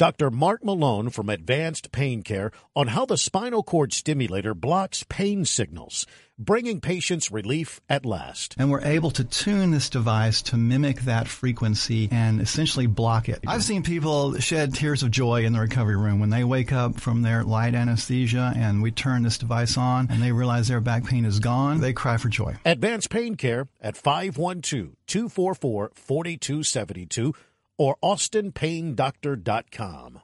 Dr. Mark Malone from Advanced Pain Care on how the spinal cord stimulator blocks pain signals, bringing patients relief at last. And we're able to tune this device to mimic that frequency and essentially block it. I've seen people shed tears of joy in the recovery room when they wake up from their light anesthesia and we turn this device on and they realize their back pain is gone. They cry for joy. Advanced Pain Care at 512 244 4272 or austinpaindoctor.com.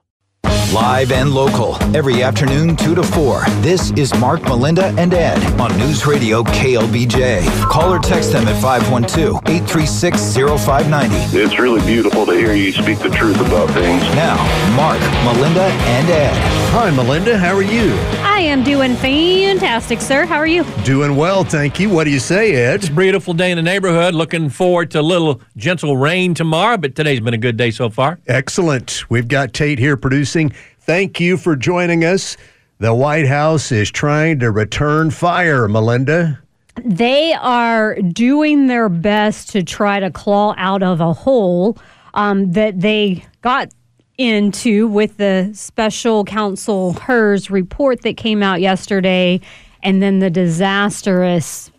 Live and local, every afternoon 2 to 4. This is Mark, Melinda, and Ed on News Radio KLBJ. Call or text them at 512 836 0590. It's really beautiful to hear you speak the truth about things. Now, Mark, Melinda, and Ed. Hi, Melinda. How are you? I am doing fantastic, sir. How are you? Doing well, thank you. What do you say, Ed? It's a beautiful day in the neighborhood. Looking forward to a little gentle rain tomorrow, but today's been a good day so far. Excellent. We've got Tate here producing. Thank you for joining us. The White House is trying to return fire, Melinda. They are doing their best to try to claw out of a hole um, that they got into with the special counsel Hur's report that came out yesterday, and then the disastrous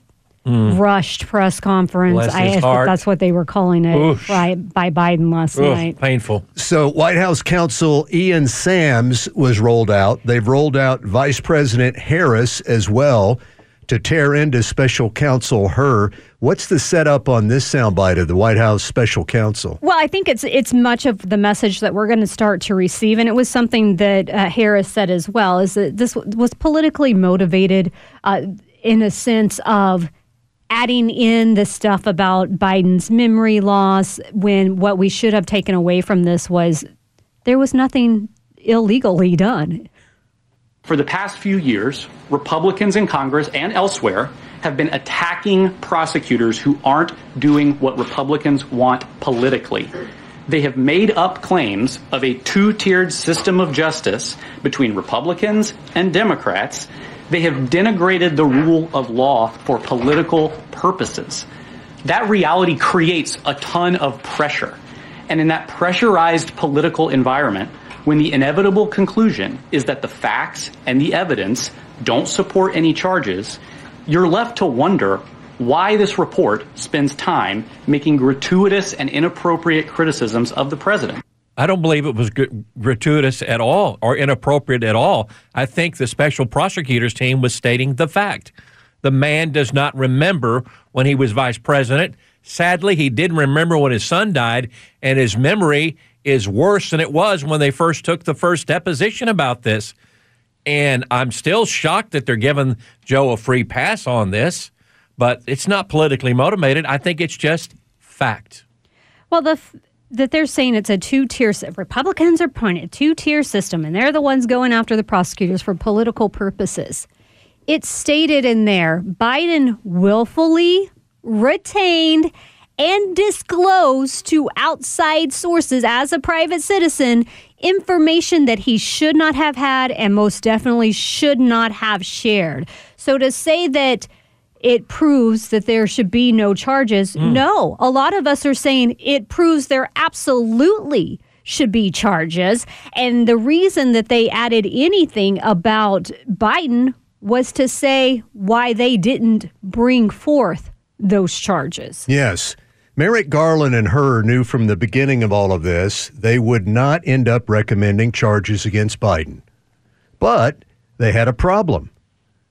Mm. rushed press conference. Bless I his think heart. that's what they were calling it Oof. right by Biden last Ugh, night. painful. So, White House counsel Ian Sams was rolled out. They've rolled out Vice President Harris as well to tear into special counsel Hur. What's the setup on this soundbite of the White House special counsel? Well, I think it's it's much of the message that we're going to start to receive, and it was something that uh, Harris said as well. Is that this was politically motivated uh, in a sense of adding in the stuff about Biden's memory loss when what we should have taken away from this was there was nothing illegally done. For the past few years, Republicans in Congress and elsewhere have been attacking prosecutors who aren't doing what Republicans want politically. They have made up claims of a two tiered system of justice between Republicans and Democrats. They have denigrated the rule of law for political purposes. That reality creates a ton of pressure. And in that pressurized political environment, when the inevitable conclusion is that the facts and the evidence don't support any charges, you're left to wonder why this report spends time making gratuitous and inappropriate criticisms of the president. I don't believe it was gratuitous at all or inappropriate at all. I think the special prosecutors team was stating the fact. The man does not remember when he was vice president. Sadly, he didn't remember when his son died, and his memory is worse than it was when they first took the first deposition about this. And I'm still shocked that they're giving Joe a free pass on this, but it's not politically motivated. I think it's just fact. Well, the f- that they're saying it's a two tier. system. Republicans are pointing a two tier system, and they're the ones going after the prosecutors for political purposes. It's stated in there Biden willfully retained and disclosed to outside sources as a private citizen information that he should not have had and most definitely should not have shared. So to say that it proves that there should be no charges. Hmm. No, a lot of us are saying it proves there absolutely should be charges. And the reason that they added anything about Biden was to say why they didn't bring forth those charges. Yes. Merrick Garland and Hur knew from the beginning of all of this they would not end up recommending charges against Biden. But they had a problem.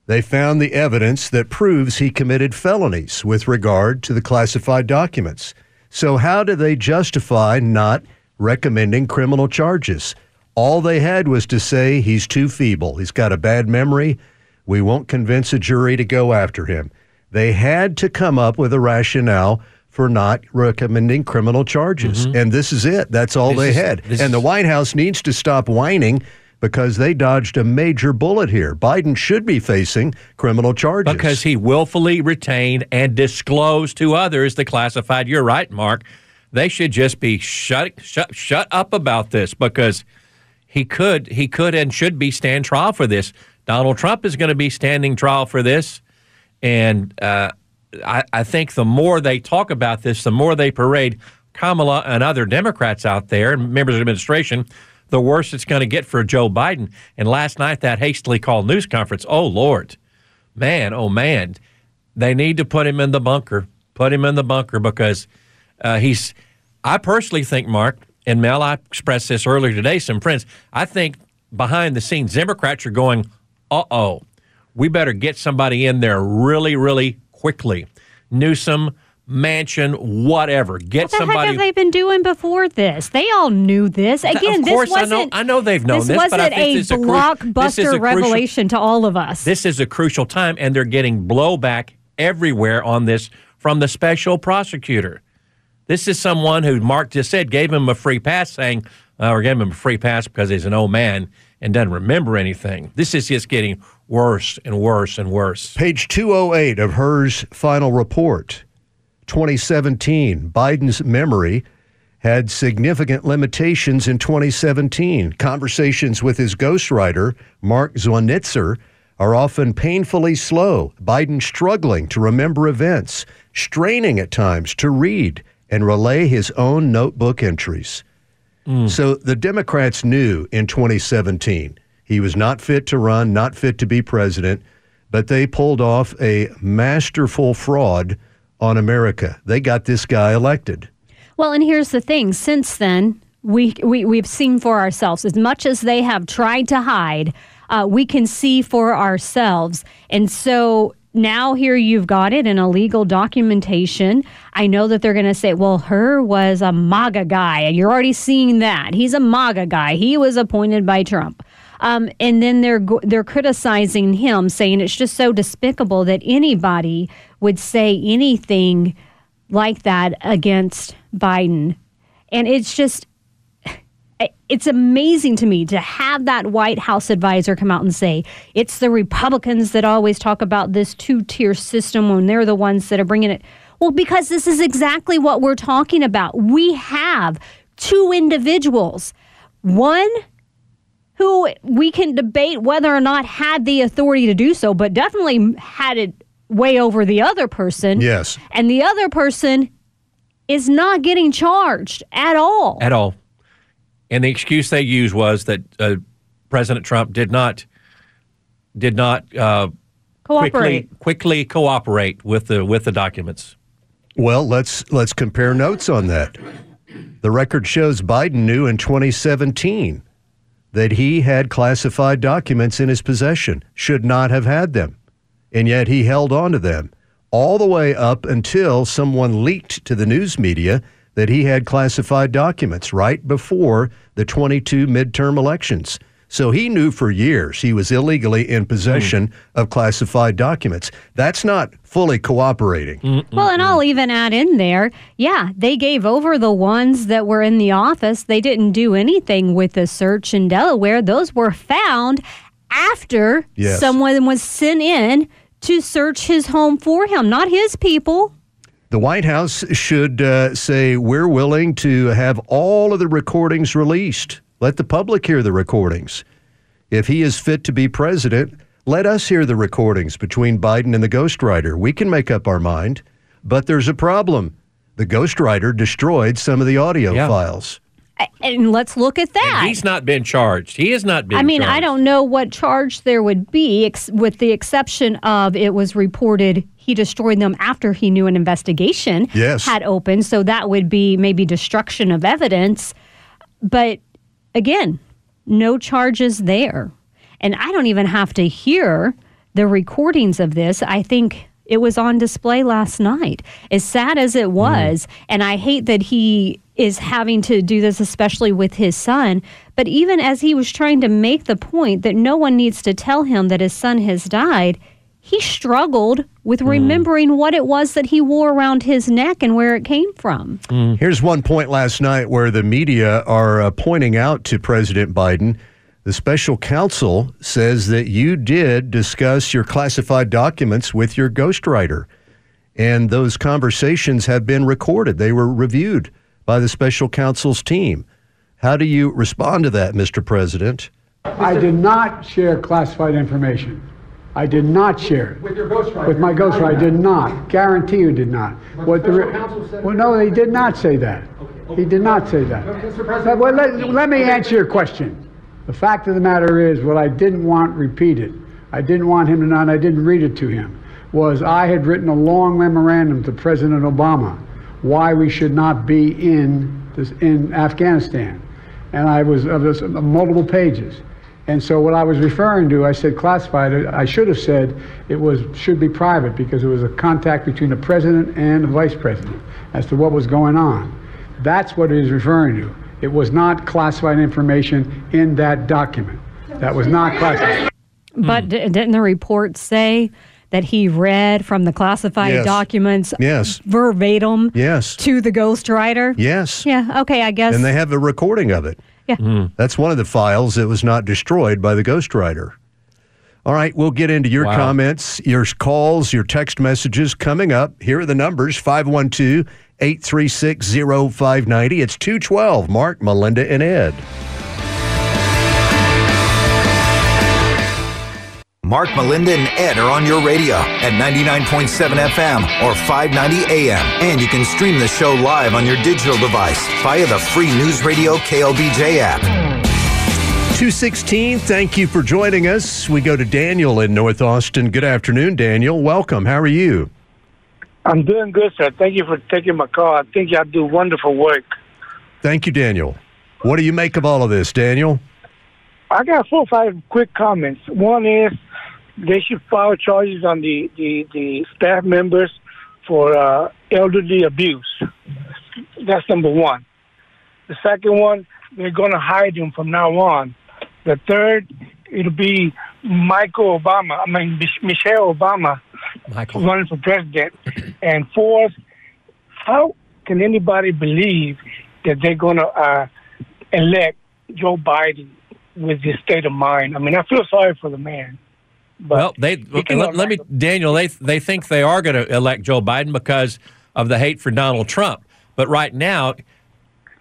They found the evidence that proves he committed felonies with regard to the classified documents. So, how do they justify not recommending criminal charges? All they had was to say he's too feeble, he's got a bad memory, we won't convince a jury to go after him. They had to come up with a rationale for not recommending criminal charges. And this is it. That's all This they is- had. And the White House needs to stop whining because they dodged a major bullet here. Biden should be facing criminal charges. Because he willfully retained and disclosed to others the classified. You're right, Mark. They should just be shut shut shut up about this because he could he could and should be stand trial for this. Donald Trump is going to be standing trial for this, and uh, I, I think the more they talk about this, the more they parade Kamala and other Democrats out there and members of the administration the worse it's going to get for Joe Biden. And last night, that hastily called news conference, oh, Lord, man, oh, man, they need to put him in the bunker. Put him in the bunker because uh, he's, I personally think, Mark, and Mel, I expressed this earlier today, some friends, I think behind the scenes, Democrats are going, uh oh, we better get somebody in there really, really quickly. Newsom, Manchin, whatever. Get what the somebody. Heck have they been doing before this? They all knew this. Again, of course, this I know. wasn't. I know they've known this. this, but I wasn't think a this is a cru- blockbuster crucial- revelation to all of us. This is a crucial time, and they're getting blowback everywhere on this from the special prosecutor. This is someone who Mark just said gave him a free pass, saying, uh, or gave him a free pass because he's an old man and doesn't remember anything. This is just getting worse and worse and worse. Page 208 of Hur's final report 2017, Biden's memory had significant limitations in 2017. Conversations with his ghostwriter, Mark Zwonitzer, are often painfully slow. Biden struggling to remember events, straining at times to read and relay his own notebook entries. Mm. So the Democrats knew in 2017 he was not fit to run, not fit to be president, but they pulled off a masterful fraud on America. They got this guy elected. Well, and here's the thing. Since then, we, we we've seen for ourselves as much as they have tried to hide. Uh, we can see for ourselves, and so now here you've got it in a legal documentation. I know that they're going to say, "Well, Hur was a MAGA guy," and you're already seeing that he's a MAGA guy. He was appointed by Trump. Um, and then they're they're criticizing him, saying it's just so despicable that anybody would say anything like that against Biden. And it's just, it's amazing to me to have that White House advisor come out and say it's the Republicans that always talk about this two tier system when they're the ones that are bringing it. Well, because this is exactly what we're talking about. We have two individuals, one who we can debate whether or not had the authority to do so, but definitely had it way over the other person. Yes. And the other person is not getting charged at all. At all. And the excuse they used was that uh, President Trump did not did not uh, Cooperate. quickly quickly cooperate with the with the documents. Well, let's let's compare notes on that. The record shows Biden knew in 2017 that he had classified documents in his possession, should not have had them. And yet he held on to them all the way up until someone leaked to the news media that he had classified documents right before the 22 midterm elections. So he knew for years he was illegally in possession of classified documents. That's not fully cooperating. Well, and I'll even add in there, yeah, they gave over the ones that were in the office. They didn't do anything with the search in Delaware. Those were found after Yes. someone was sent in to search his home for him, not his people. The White House should uh, say, we're willing to have all of the recordings released. Let the public hear the recordings. If he is fit to be president, let us hear the recordings between Biden and the ghostwriter. We can make up our mind. But there's a problem. The ghostwriter destroyed some of the audio Yeah. files. And let's look at that. And he's not been charged. He has not been. I mean, I don't know what charge there would be, ex- with the exception of it was reported he destroyed them after he knew an investigation Yes. had opened. So that would be maybe destruction of evidence. But again, no charges there. And I don't even have to hear the recordings of this. I think it was on display last night. As sad as it mm-hmm. was, and I hate that he is having to do this, especially with his son. But even as he was trying to make the point that no one needs to tell him that his son has died, he struggled with remembering what it was that he wore around his neck and where it came from. Here's one point last night where the media are uh, pointing out to President Biden. The special counsel says that you did discuss your classified documents with your ghostwriter, and those conversations have been recorded. They were reviewed by the special counsel's team. How do you respond to that, Mr. President? I did not share classified information. I did not share it. With your ghostwriter? With my ghostwriter, I did not. Guarantee you did not. What the counsel said- Well, no, they did not say that. Okay. He did not say that. But, well, let, let me answer your question. The fact of the matter is, what I didn't want repeated, I didn't want him to know, and I didn't read it to him, was I had written a long memorandum to President Obama why we should not be in this, in Afghanistan, and I was of this, multiple pages. And so what I was referring to, I said classified. I should have said it was should be private because it was a contact between the president and the vice president as to what was going on. That's what it is referring to. It was not classified information in that document. That was not classified. But hmm. d- didn't the report say that he read from the classified Yes. documents Yes. verbatim Yes. to the ghostwriter? Yes. Yeah, okay, I guess. And they have a recording of it. Yeah. Mm-hmm. That's one of the files that was not destroyed by the ghostwriter. All right, we'll get into your Wow. comments, your calls, your text messages coming up. Here are the numbers 512 836 0590. It's 212. Mark, Melinda, and Ed. Mark, Melinda, and Ed are on your radio at 99.7 FM or 590 AM. And you can stream the show live on your digital device via the free News Radio KLBJ app. 216, thank you for joining us. We go to Daniel in North Austin. Good afternoon, Daniel. Welcome. How are you? I'm doing good, sir. Thank you for taking my call. I think y'all do wonderful work. Thank you, Daniel. What do you make of all of this, Daniel? I got four or five quick comments. One is they should file charges on the, the, the staff members for uh, elderly abuse. That's number one. The second one, they're going to hide him from now on. The third, it'll be Michael Obama, I mean, Michelle Obama Michael. running for president. And fourth, how can anybody believe that they're going to uh, elect Joe Biden with this state of mind? I mean, I feel sorry for the man. But Well, they he let, let me. Daniel. They they think they are going to elect Joe Biden because of the hate for Donald Trump. But right now,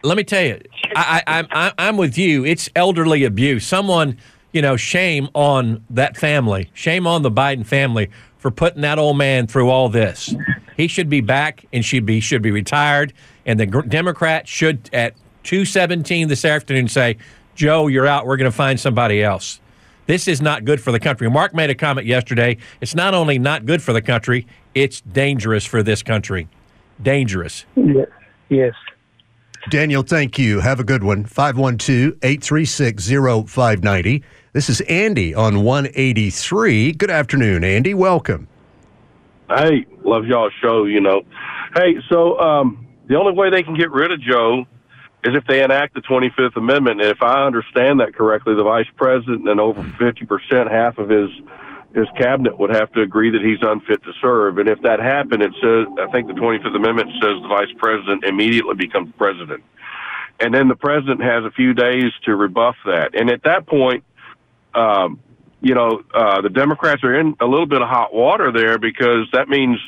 let me tell you, I, I, I'm I- I'm with you. It's elderly abuse. Someone, you know, shame on that family. Shame on the Biden family for putting that old man through all this. He should be back and should be should be retired. And the Democrats should at two seventeen this afternoon say, Joe, you're out. We're going to find somebody else. This is not good for the country. Mark made a comment yesterday. It's not only not good for the country, it's dangerous for this country. Dangerous. Yes. yes. Daniel, thank you. Have a good one. 512 836 0590. This is Andy on 183. Good afternoon, Andy. Welcome. Hey, love y'all's show, you know. Hey, so um, the only way they can get rid of Joe is if they enact the 25th Amendment. And if I understand that correctly, the vice president and over 50%, half of his his cabinet would have to agree that he's unfit to serve. And if that happened, it says, I think the 25th Amendment says the vice president immediately becomes president. And then the president has a few days to rebuff that. And at that point, um, you know, uh, the Democrats are in a little bit of hot water there because that means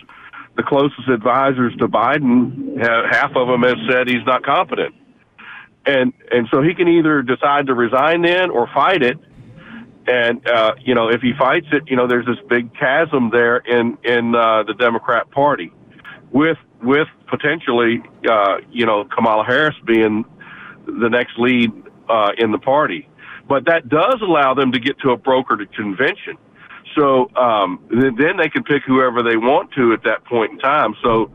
the closest advisors to Biden, ha- half of them has said he's not competent. And, and so he can either decide to resign then or fight it. And, uh, you know, if he fights it, you know, there's this big chasm there in, in, uh, the Democrat party with, with potentially, uh, you know, Kamala Harris being the next lead, uh, in the party but that does allow them to get to a brokered convention. So um, then they can pick whoever they want to at that point in time. So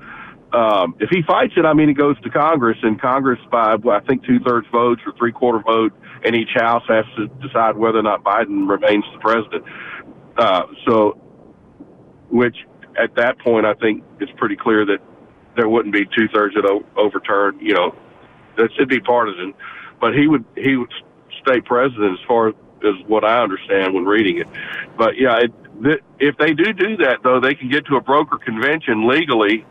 um, if he fights it, I mean, it goes to Congress, and Congress by well, I think two thirds votes or three quarter vote, and each house has to decide whether or not Biden remains the president. Uh, so, which at that point, I think it's pretty clear that there wouldn't be two thirds that o- overturn. You know, that should be partisan, but he would he would stay president as far as what I understand when reading it. But yeah, it, th- if they do do that though, they can get to a broker convention legally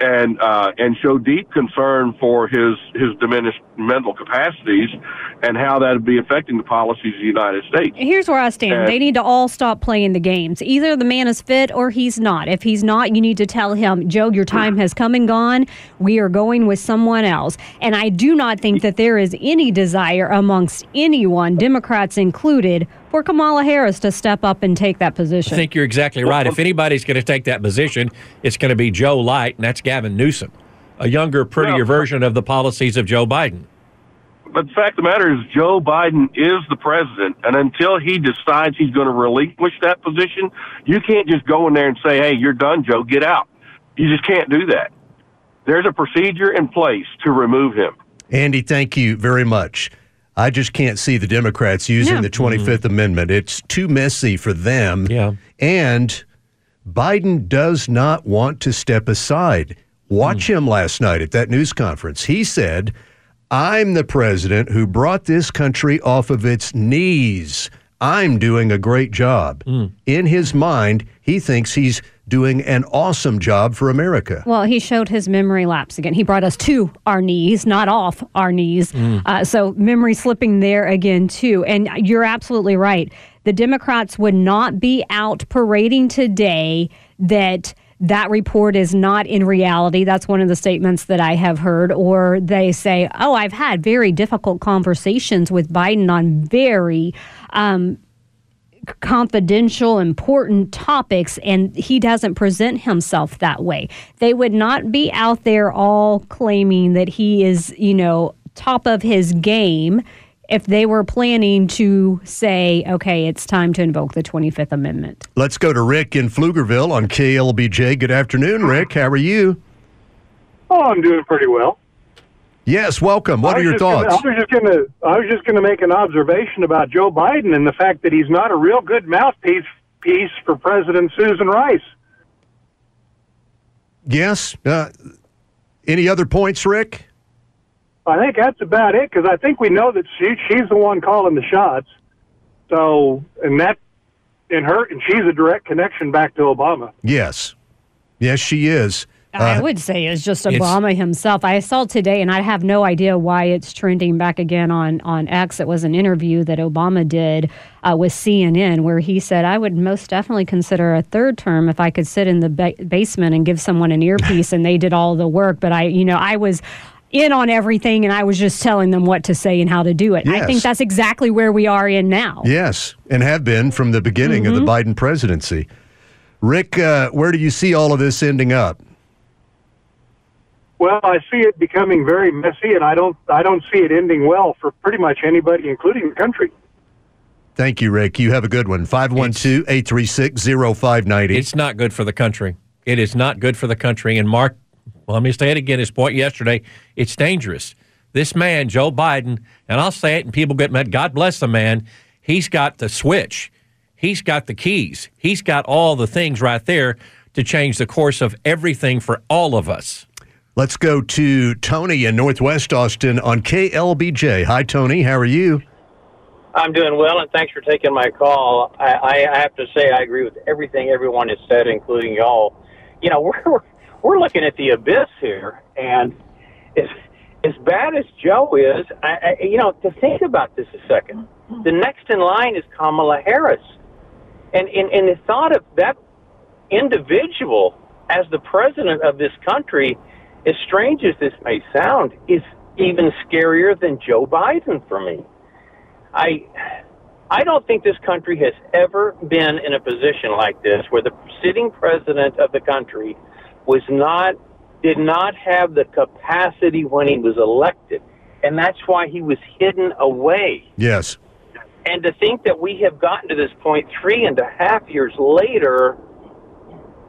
and uh, and show deep concern for his his diminished mental capacities and how that would be affecting the policies of the United States. Here's where I stand. And- they need to all stop playing the games. Either the man is fit or he's not. If he's not, you need to tell him, Joe, your time has come and gone. We are going with someone else. And I do not think that there is any desire amongst anyone, Democrats included, for Kamala Harris to step up and take that position. I think you're exactly right. If anybody's going to take that position, it's going to be Joe Light, and that's Gavin Newsom. a younger, prettier Well- version of the policies of Joe Biden. But the fact of the matter is, Joe Biden is the president, and until he decides he's going to relinquish that position, you can't just go in there and say, "Hey, you're done, Joe. Get out." You just can't do that. There's a procedure in place to remove him. Andy, thank you very much. I just can't see the Democrats using No. the 25th mm-hmm. Amendment. It's too messy for them. Yeah. And Biden does not want to step aside. Watch hmm. him last night at that news conference. He said, I'm the president who brought this country off of its knees. I'm doing a great job. Hmm. In his mind, he thinks he's doing an awesome job for America. Well, he showed his memory lapse again. He brought us to our knees, not off our knees. Uh, so memory slipping there again, too. And you're absolutely right. The Democrats would not be out parading today that that report is not in reality. That's one of the statements that I have heard. Or they say, oh, I've had very difficult conversations with Biden on very um, confidential, important topics, and he doesn't present himself that way. They would not be out there all claiming that he is, you know, top of his game if they were planning to say, okay, it's time to invoke the 25th Amendment. Let's go to Rick in Pflugerville on KLBJ. Good afternoon, Rick. How are you? Oh, I'm doing pretty well. Yes, welcome. What are your just gonna- thoughts? I was just going to I was just going to make an observation about Joe Biden and the fact that he's not a real good mouthpiece piece for President Susan Rice. Yes. Uh, any other points, Rick? I think that's about it because I think we know that she she's the one calling the shots. So, and that in her and she's a direct connection back to Obama. Yes. Yes, she is. I Uh, would say it's just it's- Obama himself. I saw today, and I have no idea why it's trending back again on, on X. It was an interview that Obama did uh, with CNN where he said, I would most definitely consider a third term if I could sit in the ba- basement and give someone an earpiece and they did all the work. But I, you know, I was in on everything and I was just telling them what to say and how to do it. I think that's exactly where we are in now. Yes, and have been from the beginning of the Mm-hmm. Biden presidency. Rick, uh, where do you see all of this ending up? Well, I see it becoming very messy, and I don't I don't see it ending well for pretty much anybody, including the country. Thank you, Rick. You have a good one. 512 836 0590. It's not good for the country. It is not good for the country. And Mark, well, let me say it again. His point yesterday, it's dangerous. This man, Joe Biden, and I'll say it, and people get mad. God bless the man. He's got the switch. He's got the keys. He's got all the things right there to change the course of everything for all of us. Let's go to Tony in Northwest Austin on KLBJ. Hi, Tony. How are you? I'm doing well, and thanks for taking my call. I, I have to say I agree with everything everyone has said, including y'all. You know, we're we're, looking at the abyss here, and as as bad as Joe is, I, I, you know, to think about this a second. The next in line is Kamala Harris, and and, and the thought of that individual as the president of this country, as strange as this may sound, is even scarier than Joe Biden for me. I I don't think this country has ever been in a position like this where the sitting president of the country was not did not have the capacity when he was elected. And that's why he was hidden away. Yes. And to think that we have gotten to this point three and a half years later,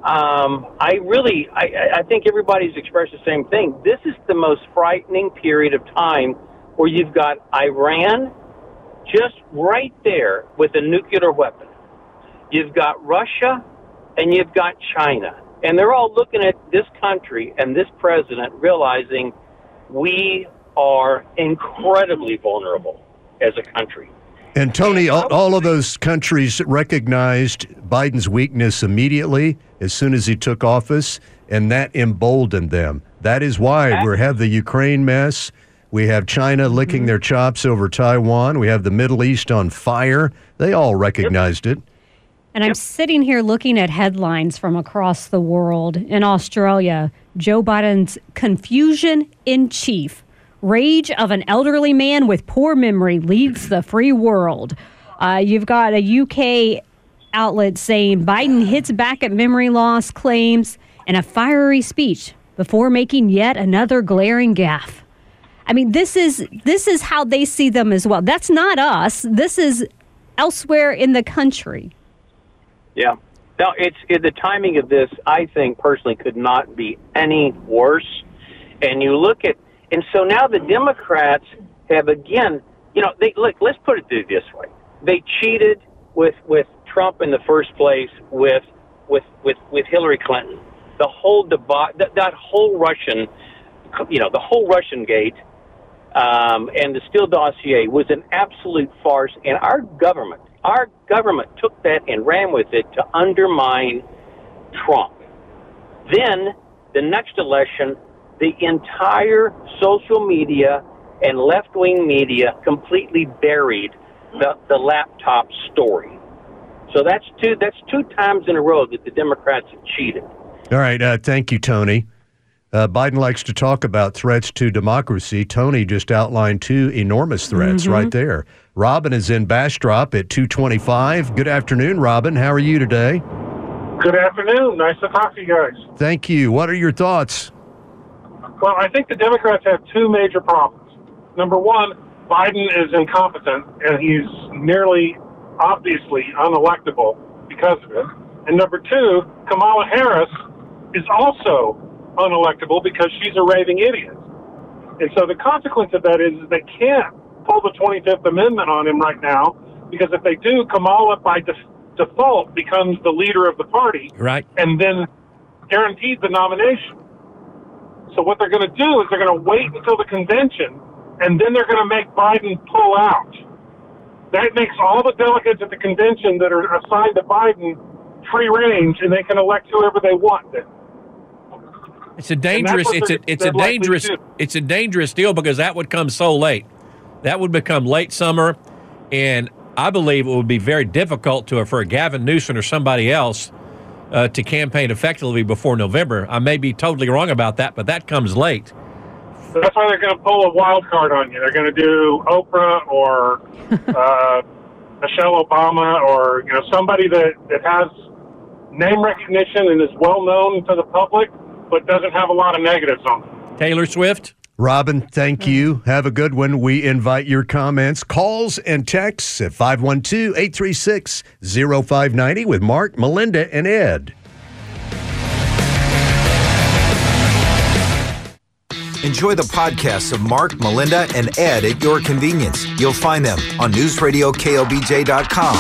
um, I really, I, I think everybody's expressed the same thing. This is the most frightening period of time where you've got Iran just right there with a nuclear weapon. You've got Russia and you've got China. And they're all looking at this country and this president realizing we are incredibly vulnerable as a country. And Tony, all, all of those countries recognized Biden's weakness immediately as soon as he took office, and that emboldened them. That is why we have the Ukraine mess. We have China licking mm-hmm. their chops over Taiwan. We have the Middle East on fire. They all recognized it. And I'm sitting here looking at headlines from across the world. In Australia, Joe Biden's confusion in chief. Rage of an elderly man with poor memory leads the free world. Uh, you've got a UK outlet saying Biden hits back at memory loss claims in a fiery speech before making yet another glaring gaffe. I mean, this is this is how they see them as well. That's not us. This is elsewhere in the country. Yeah. No, it's it, the timing of this. I think personally could not be any worse. And you look at, and so now the Democrats have again. You know, they look. Let's put it this way: they cheated with with Trump in the first place with with with with Hillary Clinton. The whole debate, that, that whole Russian, you know, the whole Russian gate, um, and the Steele dossier was an absolute farce. And our government, our government took that and ran with it to undermine Trump. Then the next election, the entire social media and left wing media completely buried the, the laptop story. So that's two that's two times in a row that the Democrats have cheated. All right, uh, thank you, Tony. Uh, Biden likes to talk about threats to democracy. Tony just outlined two enormous threats Mm-hmm. right there. Robin is in Bastrop at 225. Good afternoon, Robin. How are you today? Good afternoon. Nice to talk to you guys. Thank you. What are your thoughts? Well, I think the Democrats have two major problems. Number one, Biden is incompetent and he's nearly obviously unelectable because of it. And number two, Kamala Harris is also unelectable because she's a raving idiot. And so the consequence of that is they can't pull the 25th Amendment on him right now because if they do, Kamala by def- default becomes the leader of the party Right. and then guaranteed the nomination. So what they're going to do is they're going to wait until the convention, and then they're going to make Biden pull out. That makes all the delegates at the convention that are assigned to Biden free range, and they can elect whoever they want. Then. It's a dangerous. It's a it's a dangerous. It's a dangerous deal because that would come so late. That would become late summer, and I believe it would be very difficult to for Gavin Newsom or somebody else uh, to campaign effectively before November. I may be totally wrong about that, but that comes late. That's why they're going to pull a wild card on you. They're going to do Oprah or uh, Michelle Obama or you know somebody that that has name recognition and is well known to the public, but doesn't have a lot of negatives on them. Taylor Swift. Robin, thank you. Have a good one. We invite your comments, calls, and texts at 512 836 0590 with Mark, Melinda, and Ed. Enjoy the podcasts of Mark, Melinda, and Ed at your convenience. You'll find them on newsradioklbj.com.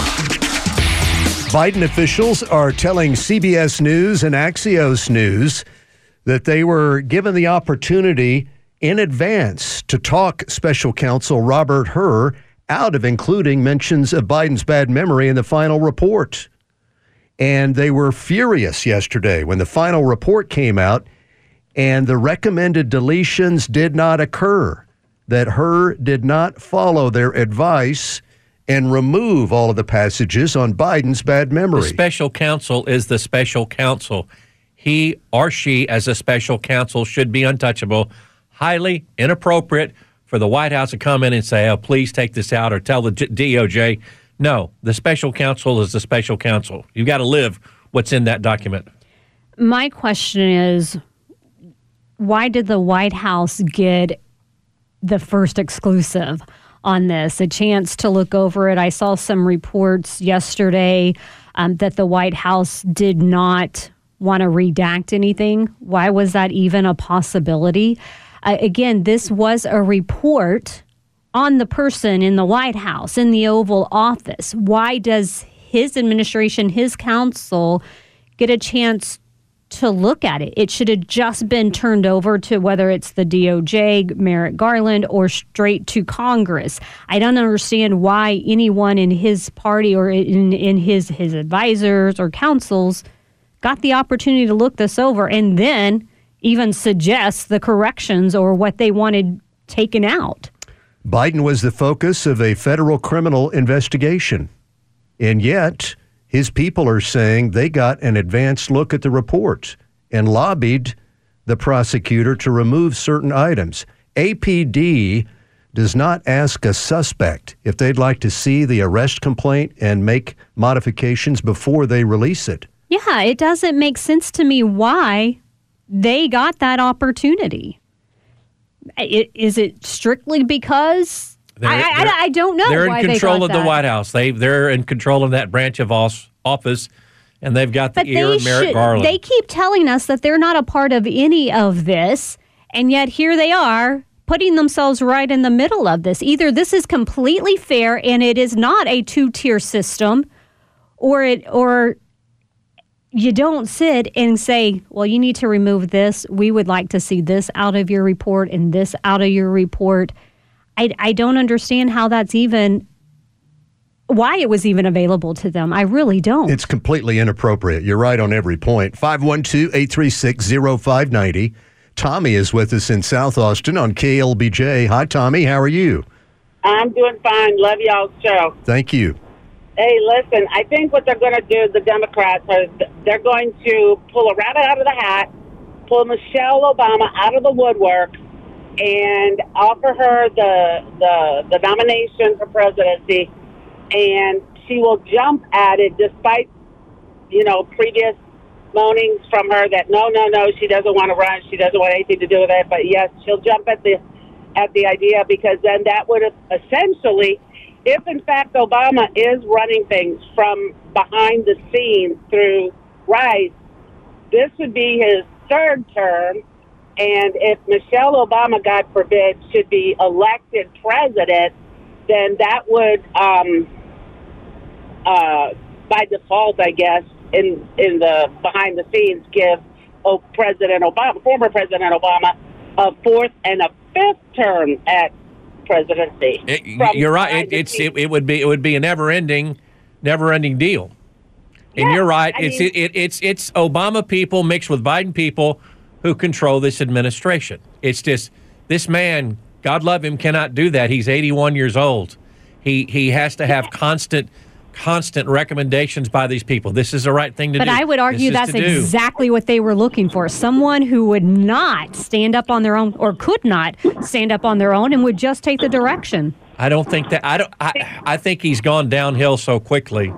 Biden officials are telling CBS News and Axios News that they were given the opportunity in advance to talk special counsel Robert Hur out of including mentions of Biden's bad memory in the final report. And they were furious yesterday when the final report came out and the recommended deletions did not occur, that Hur did not follow their advice and remove all of the passages on Biden's bad The memory. special counsel is the special counsel. He or she, as a special counsel, should be untouchable. Highly inappropriate for the White House to come in and say, "Oh, please take this out," or tell the DOJ. No, the special counsel is the special counsel. You've got to live what's in that document. My question is why did the White House get the first exclusive on this? A chance to look over it. I saw some reports yesterday um, that the White House did not want to redact anything. Why was that even a possibility? Uh, again, this was a report on the person in the White House, in the Oval Office. Why does his administration, his counsel, get a chance to look at it? It should have just been turned over to whether it's the DOJ, Merrick Garland, or straight to Congress. I don't understand why anyone in his party or in, in his, his advisors or councils got the opportunity to look this over and then even suggest the corrections or what they wanted taken out. Biden was the focus of a federal criminal investigation. And yet, his people are saying they got an advanced look at the report and lobbied the prosecutor to remove certain items. APD does not ask a suspect if they'd like to see the arrest complaint and make modifications before they release it. Yeah, it doesn't make sense to me why they got that opportunity. Is it strictly because They're- I, I, I, don't know? They're in they control got of the. White House. They they're in control of that branch of office, and they've got the But ear of Merrick should- Garland. They keep telling us that they're not a part of any of this, and yet here they are putting themselves right in the middle of this. Either this is completely fair and it is not a two-tier system, or it or you don't sit and say, "Well, you need to remove this. We would like to see this out of your report and this out of your report." I I don't understand how that's even why it was even available to them. I really don't. It's completely inappropriate. You're right on every point. 512 836 0590. Tommy is with us in South Austin on KLBJ. Hi, Tommy. How are you? I'm doing fine. Love y'all's show. Thank you. Hey, listen, I think what they're going to do, the Democrats, are they're going to pull a rabbit out of the hat, pull Michelle Obama out of the woodwork, and offer her the the, the nomination for presidency, and she will jump at it despite, you know, previous moanings from her that no, no, no, she doesn't want to run, she doesn't want anything to do with it. But yes, she'll jump at the at the idea because then that would essentially, if in fact Obama is running things from behind the scenes through Rice, this would be his third term. And if Michelle Obama, God forbid, should be elected president, then that would, um, uh, by default, I guess, in in the behind the scenes, give President Obama, former President Obama, a fourth and a fifth term at presidency. It- you're right. It, it's it, it would be it would be a never ending, never ending deal. And you're right. I it's mean- it, it's it's Obama people mixed with Biden people who control this administration. It's just this man, God love him, cannot do that. He's 81 years old. He he has to have constant constant recommendations by these people. This is the right thing to But do. But I would argue is that's to do. exactly what they were looking for. Someone who would not stand up on their own or could not stand up on their own and would just take the direction. I don't think that I don't I, I think he's gone downhill so quickly.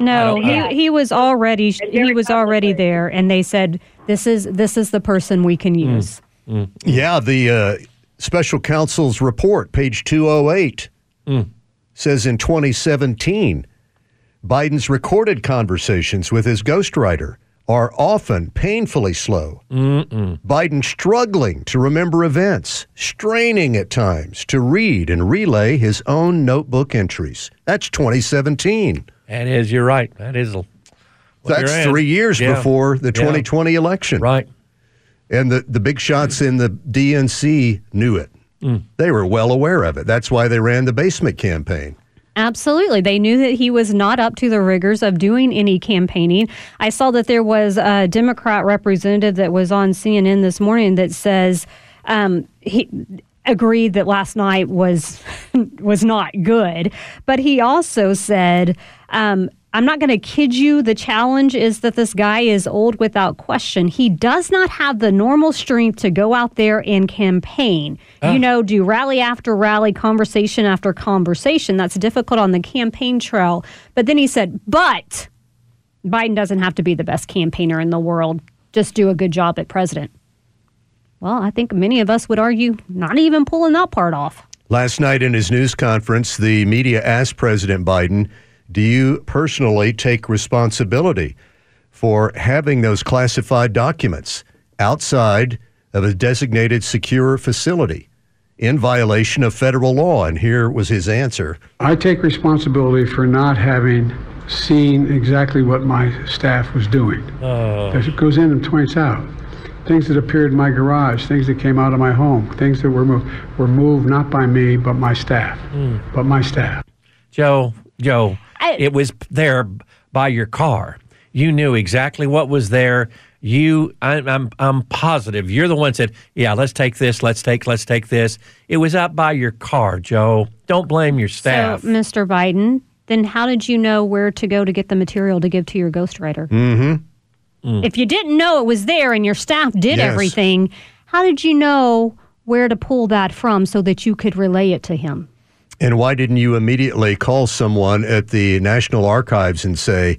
No, don't- I- he, he was already he was already there and they said this is this is the person we can Hmm. use. Yeah, the uh, special counsel's report, page 208, says in 2017, Biden's recorded conversations with his ghostwriter are often painfully slow. Biden struggling to remember events, straining at times to read and relay his own notebook entries. That's 2017. That is, you're right. That is. That's three years Yeah. before the Yeah. 2020 election. Right. And the, the big shots in the DNC knew it. Mm. They were well aware of it. That's why they ran the basement campaign. Absolutely. They knew that he was not up to the rigors of doing any campaigning. I saw that there was a Democrat representative that was on CNN this morning that says um, he agreed that last night was was not good, but he also said, um, "I'm not going to kid you. The challenge is that this guy is old without question. He does not have the normal strength to go out there and campaign. You ah. know, do rally after rally, conversation after conversation. That's difficult on the campaign trail." But then he said, "But." Biden doesn't have to be the best campaigner in the world. Just do a good job at president. Well, I think many of us would argue not even pulling that part off. Last night in his news conference, the media asked President Biden, Do you personally take responsibility for having those classified documents outside of a designated secure facility in violation of federal law? And here was his answer. I take responsibility for not having seen exactly what my staff was doing. Oh. It goes in and points out things that appeared in my garage, things that came out of my home, things that were moved were moved not by me but my staff, hmm. but my staff. Joe, Joe, it was there by your car. You knew exactly what was there. You, I, I'm, I'm positive. You're the one said, "Yeah, let's take this. Let's take, let's take this." It was out by your car, Joe. Don't blame your staff. So, Mr. Biden, then how did you know where to go to get the material to give to your ghostwriter? Mm-hmm. If you didn't know it was there and your staff did Yes. everything, how did you know where to pull that from so that you could relay it to him? And why didn't you immediately call someone at the National Archives and say,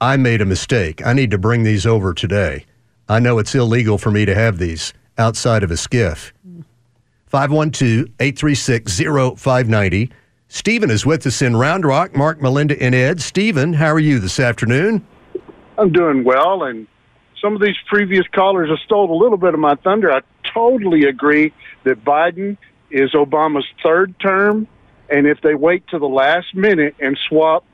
I made a mistake. I need to bring these over today. I know it's illegal for me to have these outside of a SCIF. 512 836 0590. Stephen is with us in Round Rock. Mark, Melinda, and Ed. Stephen, how are you this afternoon? I'm doing well, and some of these previous callers have stole a little bit of my thunder. I totally agree that Biden is Obama's third term, and if they wait to the last minute and swap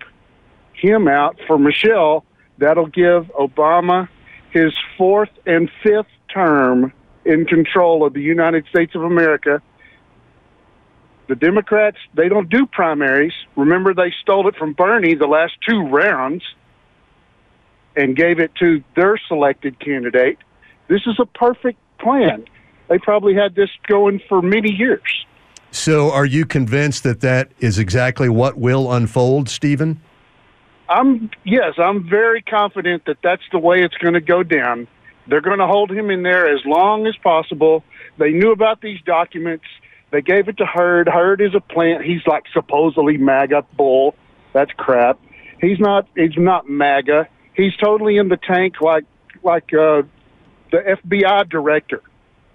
him out for Michelle, that'll give Obama his fourth and fifth term in control of the United States of America. The Democrats, they don't do primaries. Remember, they stole it from Bernie the last two rounds and gave it to their selected candidate. This is a perfect plan. They probably had this going for many years. So, are you convinced that that is exactly what will unfold, Stephen? I'm yes, I'm very confident that that's the way it's going to go down. They're going to hold him in there as long as possible. They knew about these documents. They gave it to Hur. Hur is a plant. He's like supposedly MAGA bull. That's crap. He's not. He's not MAGA. He's totally in the tank, like like uh, the FBI director.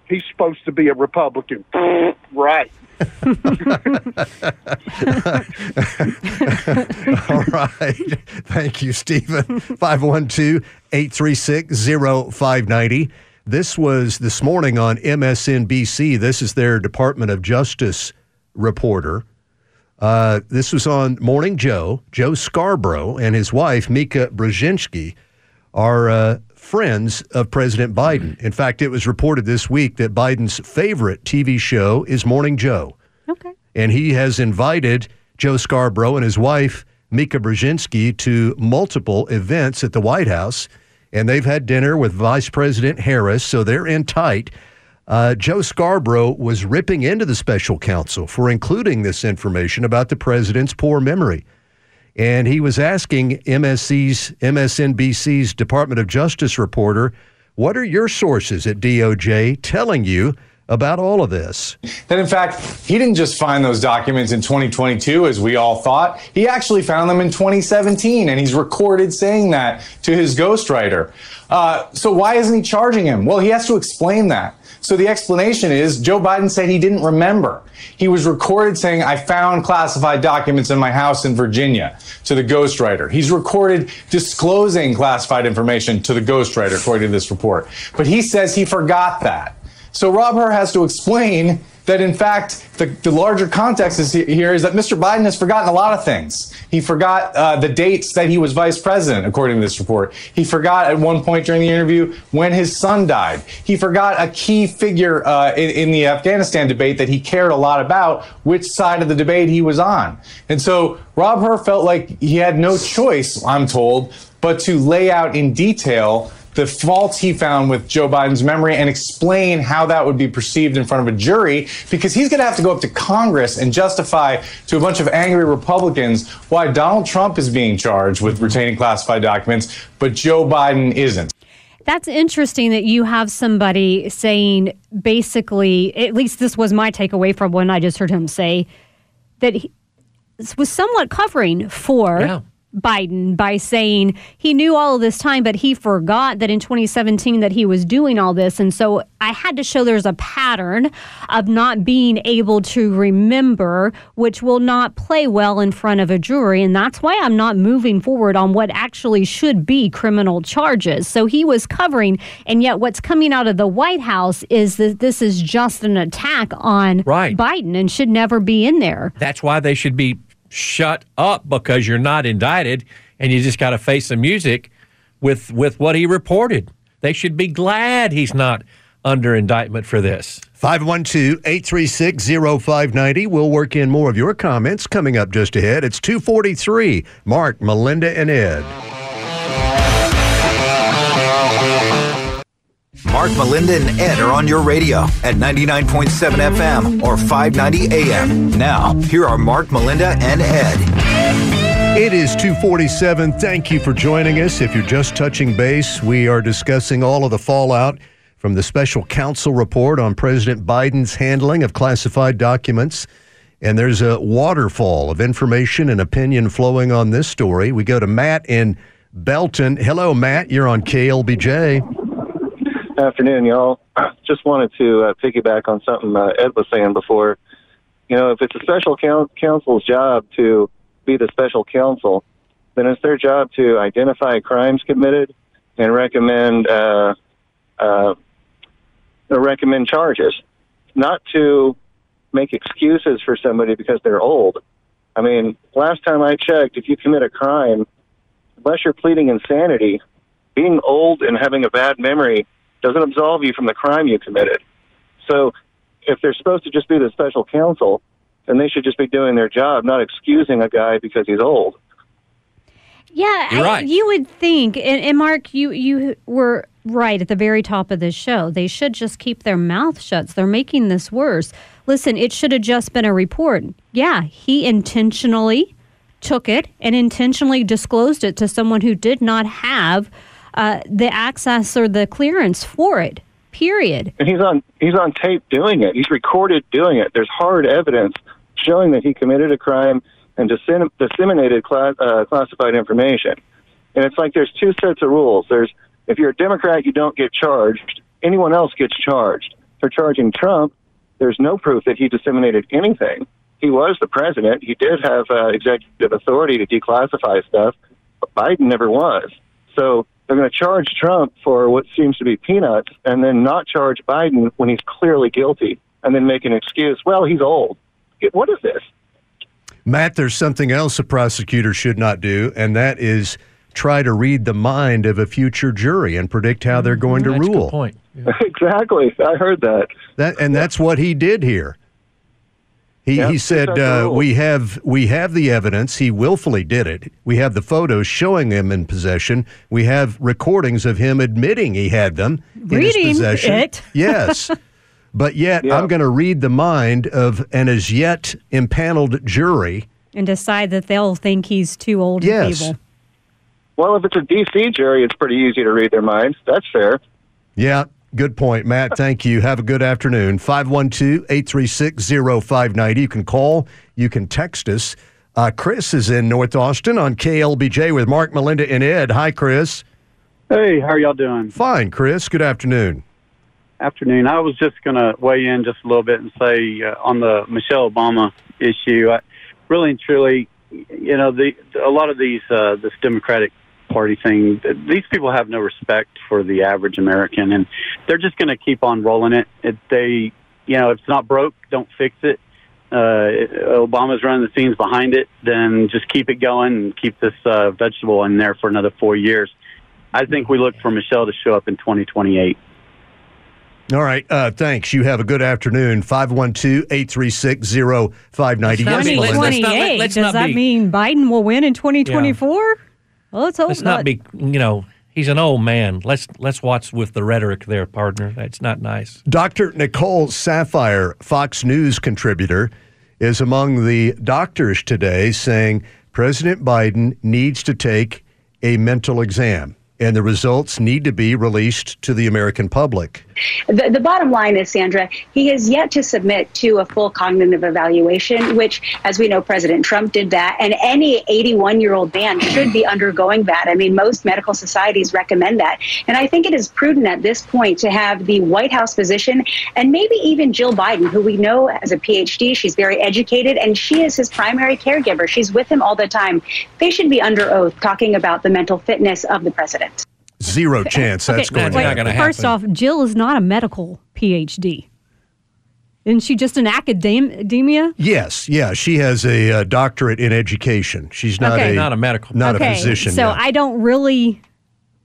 He's supposed to be a Republican, right? All right. Thank you, Stephen. 512 836 0590. This was this morning on MSNBC. This is their Department of Justice reporter. Uh, this was on Morning Joe. Joe Scarborough and his wife, Mika Brzezinski, are uh, friends of President Biden. In fact, it was reported this week that Biden's favorite TV show is Morning Joe. Okay. And he has invited Joe Scarborough and his wife, Mika Brzezinski, to multiple events at the White House. And they've had dinner with Vice President Harris, so they're in tight. Uh, Joe Scarborough was ripping into the special counsel for including this information about the president's poor memory. And he was asking MSC's, MSNBC's Department of Justice reporter, What are your sources at DOJ telling you about all of this? That in fact, he didn't just find those documents in 2022 as we all thought. He actually found them in 2017, and he's recorded saying that to his ghostwriter. Uh, so why isn't he charging him? Well, he has to explain that. So the explanation is Joe Biden said he didn't remember. He was recorded saying, I found classified documents in my house in Virginia to the ghostwriter. He's recorded disclosing classified information to the ghostwriter, according to this report. But he says he forgot that. So Rob Hur has to explain that, in fact, the, the larger context is here is that Mr. Biden has forgotten a lot of things. He forgot uh, the dates that he was vice president, according to this report. He forgot at one point during the interview when his son died. He forgot a key figure uh, in, in the Afghanistan debate that he cared a lot about, which side of the debate he was on. And so Rob Hur felt like he had no choice, I'm told, but to lay out in detail the faults he found with Joe Biden's memory and explain how that would be perceived in front of a jury because he's going to have to go up to Congress and justify to a bunch of angry Republicans why Donald Trump is being charged with retaining classified documents, but Joe Biden isn't. That's interesting that you have somebody saying basically, at least this was my takeaway from when I just heard him say that he was somewhat covering for Yeah. Biden by saying he knew all of this time, but he forgot that in 2017 that he was doing all this. And so I had to show there's a pattern of not being able to remember, which will not play well in front of a jury. And that's why I'm not moving forward on what actually should be criminal charges. So he was covering, and yet what's coming out of the White House is that this is just an attack on Right. Biden and should never be in there. That's why they should be shut up because you're not indicted and you just got to face the music with with what he reported. They should be glad he's not under indictment for this. 512 836 0590. We'll work in more of your comments coming up just ahead. It's 243. Mark, Melinda, and Ed. Mark, Melinda, and Ed are on your radio at 99.7 FM or 590 AM. Now, here are Mark, Melinda, and Ed. It is 247. Thank you for joining us. If you're just touching base, we are discussing all of the fallout from the special counsel report on President Biden's handling of classified documents. And there's a waterfall of information and opinion flowing on this story. We go to Matt in Belton. Hello, Matt. You're on KLBJ. Afternoon, y'all. Just wanted to uh, piggyback on something uh, Ed was saying before. You know, if it's a special coun- counsel's job to be the special counsel, then it's their job to identify crimes committed and recommend uh, uh, recommend charges, not to make excuses for somebody because they're old. I mean, last time I checked, if you commit a crime, unless you're pleading insanity, being old and having a bad memory doesn't absolve you from the crime you committed. So if they're supposed to just be the special counsel, then they should just be doing their job, not excusing a guy because he's old. Yeah, You're I- right. you would think, and, and Mark, you you were right at the very top of this show. They should just keep their mouth shut. They're making this worse. Listen, it should have just been a report. Yeah, he intentionally took it and intentionally disclosed it to someone who did not have uh, the access or the clearance for it. Period. And he's on he's on tape doing it. He's recorded doing it. There's hard evidence showing that he committed a crime and dissemin- disseminated uh, classified information. And it's like there's two sets of rules. There's if you're a Democrat, you don't get charged. Anyone else gets charged. For charging Trump, there's no proof that he disseminated anything. He was the president. He did have uh, executive authority to declassify stuff, but Biden never was. So they're going to charge Trump for what seems to be peanuts and then not charge Biden when he's clearly guilty and then make an excuse. Well, he's old. What is this? Matt, there's something else a prosecutor should not do, and that is try to read the mind of a future jury and predict how they're mm-hmm. going to That's a good rule. point. exactly. I heard that. That and that's what he did here. He, Yeah, he said uh, we have we have the evidence. He willfully did it. We have the photos showing him in possession. We have recordings of him admitting he had them in Reading his possession. it. Yes, but yet I'm going to read the mind of an as yet impaneled jury. And decide that they'll think he's too old Yes. and feeble. Well, if it's a D.C. jury, it's pretty easy to read their minds. That's fair. Yeah, good point, Matt. Thank you. Have a good afternoon. 512 836 0590. You can call, you can text us. Uh, Chris is in North Austin on KLBJ with Mark, Melinda, and Ed. Hi, Chris. Hey, how are y'all doing? Fine, Chris. Good afternoon. Afternoon. I was just going to weigh in just a little bit and say uh, on the Michelle Obama issue, I, really and truly, you know, the a lot of these uh, this Democratic Party thing, these people have no respect for the average American, and they're just going to keep on rolling it. If they, you know, if it's not broke, don't fix it. Uh, Obama's running the scenes behind it, then just keep it going and keep this uh, vegetable in there for another four years. I think we look for Michelle to show up in 2028. All right. Uh, thanks. You have a good afternoon. 512 836 0590. Yes, Melinda. 2028. let's Does not that mean Biden will win in 2024? Well, let's hope Let's not be, you know, he's an old man. Let's let's watch with the rhetoric there, partner. That's not nice. Dr. Nicole Saphier, Fox News contributor, is among the doctors today saying President Biden needs to take a mental exam and the results need to be released to the American public. The, the bottom line is, Sandra, he has yet to submit to a full cognitive evaluation, which, as we know, President Trump did that. And any 81 year old man should be undergoing that. I mean, most medical societies recommend that. And I think it is prudent at this point to have the White House physician and maybe even Jill Biden, who we know has a PhD. She's very educated and she is his primary caregiver. She's with him all the time. They should be under oath talking about the mental fitness of the president. Zero chance that's going to wait, happen. First off, Jill is not a medical PhD. Isn't she just an academia? Yes, yeah, she has a uh, doctorate in education. She's not Okay. a Not a medical, not okay, a physician. So yeah. I don't really,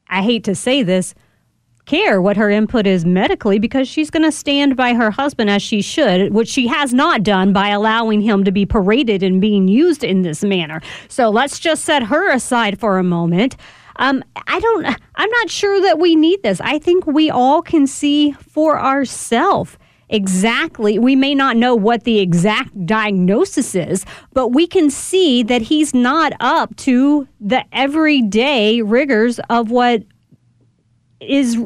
I hate to say this, care what her input is medically because she's going to stand by her husband as she should, which she has not done by allowing him to be paraded and being used in this manner. So let's just set her aside for a moment. Um, I don't, I'm not sure that we need this. I think we all can see for ourselves exactly we may not know what the exact diagnosis is but we can see that he's not up to the everyday rigors of what is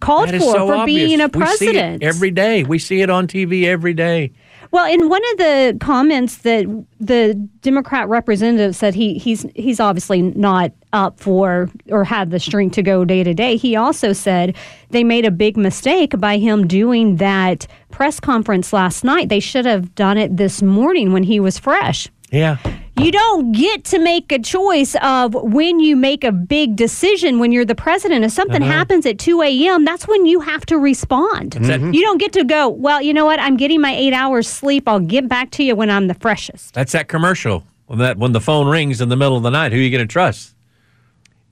called is for so for obvious. being a We see it president every day. We see it on TV every day. Well, in one of the comments that the Democrat representative said he he's he's obviously not up for or had the strength to go day to day. He also said they made a big mistake by him doing that press conference last night. They should have done it this morning when he was fresh. Yeah. You don't get to make a choice of when you make a big decision when you're the president. If something Uh-huh. happens at 2 a.m., that's when you have to respond. That's it. You don't get to go, well, you know what? I'm getting my eight hours sleep. I'll get back to you when I'm the freshest. That's that commercial. When that when the phone rings in the middle of the night, who are you going to trust?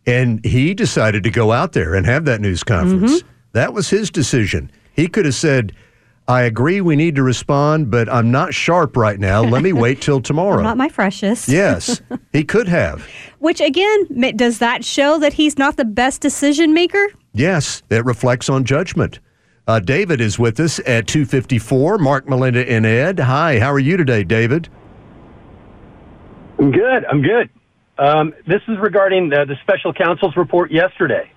And he decided to go out there and have that news conference. Mm-hmm. That was his decision. He could have said, I agree we need to respond, but I'm not sharp right now. Let me wait till tomorrow. I'm not my freshest. yes, he could have. Which again, does that show that he's not the best decision maker? Yes, it reflects on judgment. Uh, David is with us at 254. Mark, Melinda, and Ed. Hi, how are you today, David? I'm good. I'm good. Um, this is regarding the, the special counsel's report yesterday.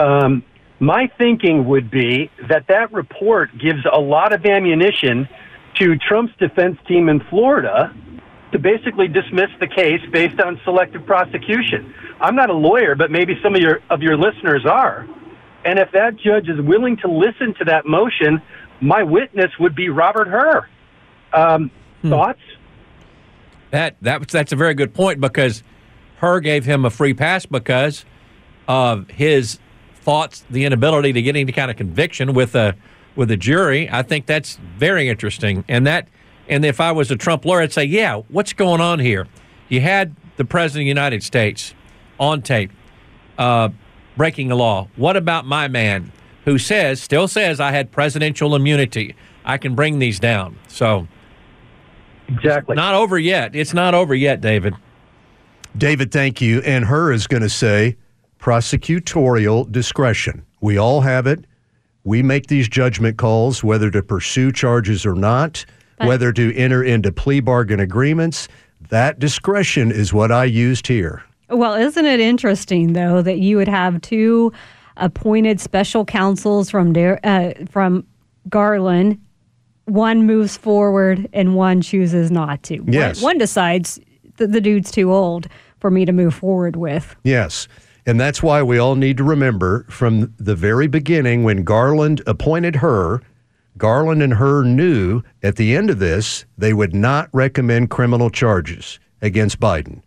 Um, my thinking would be that that report gives a lot of ammunition to Trump's defense team in Florida to basically dismiss the case based on selective prosecution. I'm not a lawyer, but maybe some of your of your listeners are. And if that judge is willing to listen to that motion, my witness would be Robert Hur. Um, Thoughts? That that that's a very good point because Hur gave him a free pass because of his thoughts, the inability to get any kind of conviction with a with a jury. I think that's very interesting. And that and if I was a Trump lawyer, I'd say, yeah, what's going on here? You had the president of the United States on tape uh, breaking the law. What about my man who says, still says, I had presidential immunity? I can bring these down. So exactly, not over yet. It's not over yet, David. David, thank you. And Hur is going to say prosecutorial discretion. We all have it. We make these judgment calls whether to pursue charges or not, whether to enter into plea bargain agreements. That discretion is what I used here. Well, isn't it interesting though that you would have two appointed special counsels from uh, from Garland? One moves forward and one chooses not to. One- Yes. One, decides that the dude's too old for me to move forward with. Yes. And that's why we all need to remember from the very beginning when Garland appointed Hur, Garland and Hur knew at the end of this they would not recommend criminal charges against Biden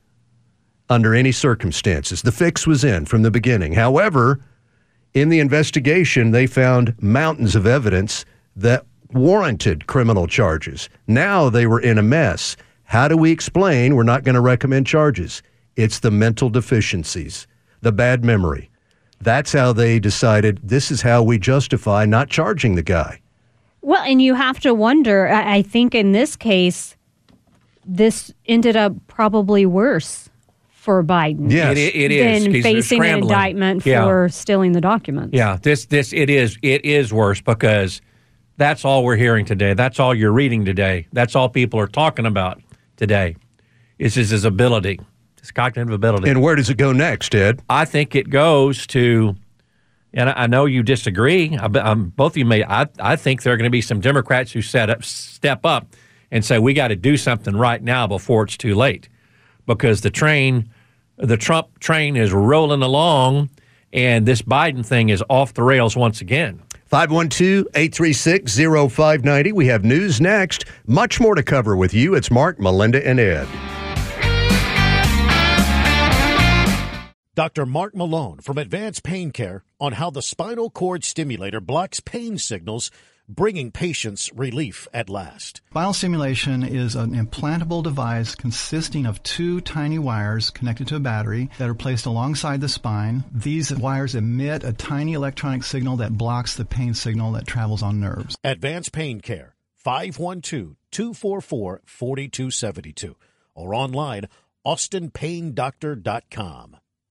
under any circumstances. The fix was in from the beginning. However, in the investigation, they found mountains of evidence that warranted criminal charges. Now they were in a mess. How do we explain we're not going to recommend charges? It's the mental deficiencies, the bad memory. That's how they decided this is how we justify not charging the guy. Well, and you have to wonder. I, I think in this case, this ended up probably worse for Biden. Yes. It- it is, than 'cause they're facing an scrambling. indictment Yeah. for stealing the documents. Yeah, this this it is it is worse because that's all we're hearing today. That's all you're reading today. That's all people are talking about today. Is his, his ability, his cognitive ability. And where does it go next, Ed? I think it goes to, and I know you disagree. I, both of you may. I I think there are going to be some Democrats who set up step up and say we got to do something right now before it's too late, because the train, the Trump train is rolling along, and this Biden thing is off the rails once again. 512 836 0590. We have news next. Much more to cover with you. It's Mark, Melinda, and Ed. Dr. Mark Malone from Advanced Pain Care on how the spinal cord stimulator blocks pain signals, bringing patients relief at last. Spinal stimulation is an implantable device consisting of two tiny wires connected to a battery that are placed alongside the spine. These wires emit a tiny electronic signal that blocks the pain signal that travels on nerves. Advanced Pain Care, 512 244 4272, or online, austinpaindoctor.com.